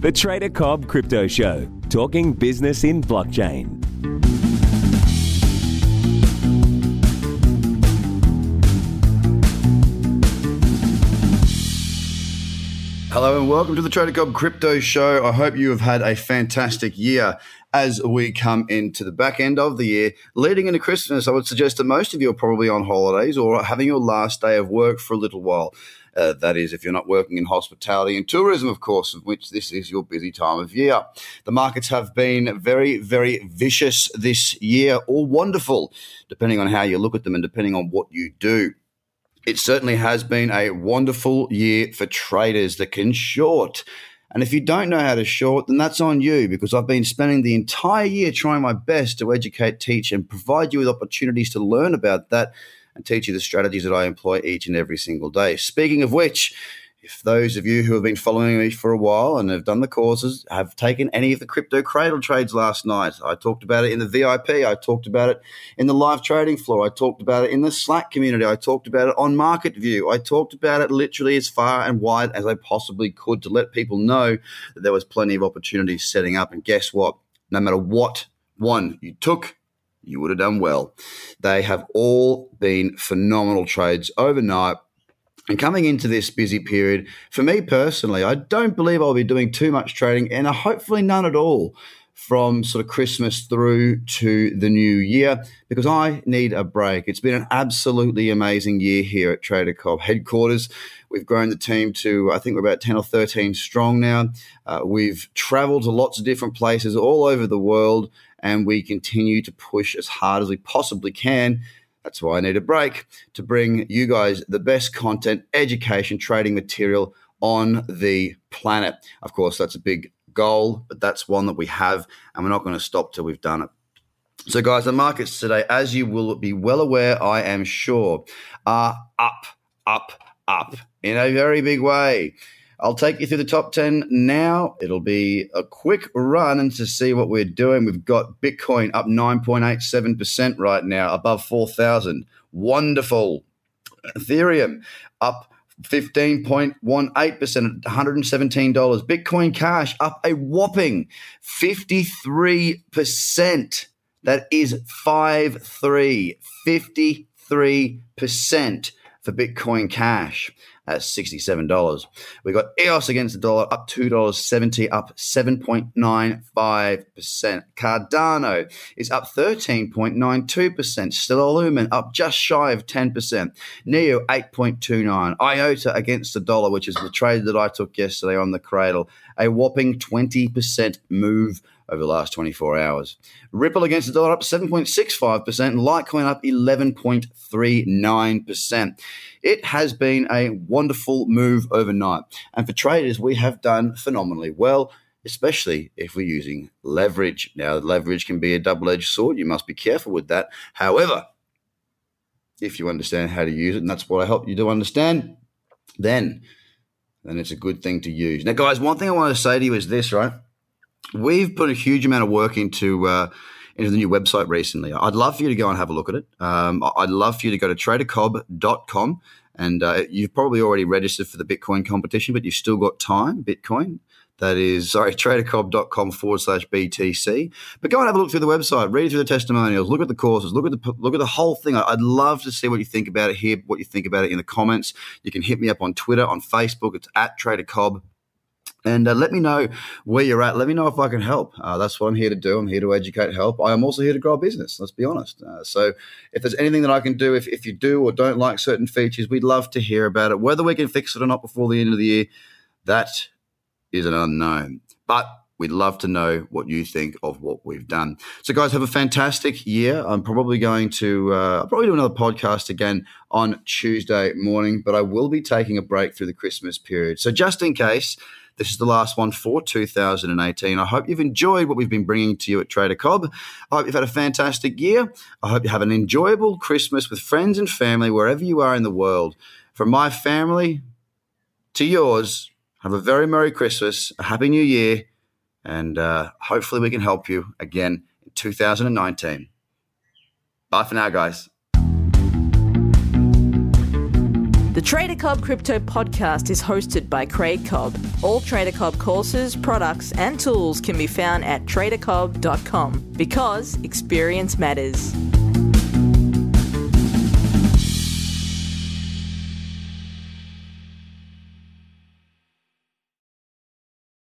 The Trader Cobb Crypto Show, talking business in blockchain. Hello and welcome to the Trader Cobb Crypto Show. I hope you have had a fantastic year as we come into the back end of the year. Leading into Christmas, I would suggest that most of you are probably on holidays or having your last day of work for a little while. Uh, that is, if you're not working in hospitality and tourism, of course, of which this is your busy time of year. The markets have been very, very vicious this year, or wonderful, depending on how you look at them and depending on what you do. It certainly has been a wonderful year for traders that can short. And if you don't know how to short, then that's on you because I've been spending the entire year trying my best to educate, teach, and provide you with opportunities to learn about that and teach you the strategies that I employ each and every single day. Speaking of which, if those of you who have been following me for a while and have done the courses have taken any of the crypto cradle trades last night, I talked about it in the VIP, I talked about it in the live trading floor, I talked about it in the Slack community, I talked about it on Market View, I talked about it literally as far and wide as I possibly could to let people know that there was plenty of opportunities setting up. And guess what? No matter what one you took, you would have done well. They have all been phenomenal trades overnight. And coming into this busy period, for me personally, I don't believe I'll be doing too much trading and hopefully none at all from sort of Christmas through to the new year because I need a break. It's been an absolutely amazing year here at Trader Cobb headquarters. We've grown the team to, I think we're about 10 or 13 strong now. Uh, we've traveled to lots of different places all over the world and we continue to push as hard as we possibly can. That's why I need a break to bring you guys the best content, education, trading material on the planet. Of course, that's a big goal, but that's one that we have, and we're not going to stop till we've done it. So, guys, the markets today, as you will be well aware, I am sure, are up, up, up in a very big way. I'll take you through the top 10 now. It'll be a quick run and to see what we're doing. We've got Bitcoin up 9.87% right now, above 4,000. Wonderful. Ethereum up 15.18% at $117. Bitcoin Cash up a whopping 53%. That is 5 3. 53% for Bitcoin Cash at $67. We got EOS against the dollar up $2.70, up 7.95%. Cardano is up 13.92%. Stellar Lumen up just shy of 10%. NEO 8.29. IOTA against the dollar, which is the trade that I took yesterday on the cradle, a whopping 20% move over the last 24 hours. Ripple against the dollar up 7.65%, Litecoin up 11.39%. It has been a wonderful move overnight. And for traders, we have done phenomenally well, especially if we're using leverage. Now, leverage can be a double edged sword. You must be careful with that. However, if you understand how to use it, and that's what I help you to understand, then then it's a good thing to use. Now, guys, one thing I want to say to you is this, right? We've put a huge amount of work into uh, into the new website recently. I'd love for you to go and have a look at it. Um, I'd love for you to go to tradercobb.com and uh, you've probably already registered for the Bitcoin competition, but you've still got time, Bitcoin. That is, sorry, tradercobb.com forward slash BTC. But go and have a look through the website, read through the testimonials, look at the courses, look at the look at the whole thing. I'd love to see what you think about it, hear what you think about it in the comments. You can hit me up on Twitter, on Facebook. It's at tradercobb and uh, let me know where you're at. Let me know if I can help. Uh, that's what I'm here to do. I'm here to educate, help. I am also here to grow a business. Let's be honest. Uh, so, if there's anything that I can do, if, if you do or don't like certain features, we'd love to hear about it. Whether we can fix it or not before the end of the year, that is an unknown. But we'd love to know what you think of what we've done. So, guys, have a fantastic year. I'm probably going to uh, I'll probably do another podcast again on Tuesday morning, but I will be taking a break through the Christmas period. So, just in case this is the last one for 2018. I hope you've enjoyed what we've been bringing to you at Trader Cobb. I hope you've had a fantastic year. I hope you have an enjoyable Christmas with friends and family wherever you are in the world. From my family to yours, have a very Merry Christmas, a Happy New Year, and uh, hopefully we can help you again in 2019. Bye for now, guys. The Trader Cobb Crypto Podcast is hosted by Craig Cobb. All Trader Cobb courses, products, and tools can be found at tradercobb.com because experience matters.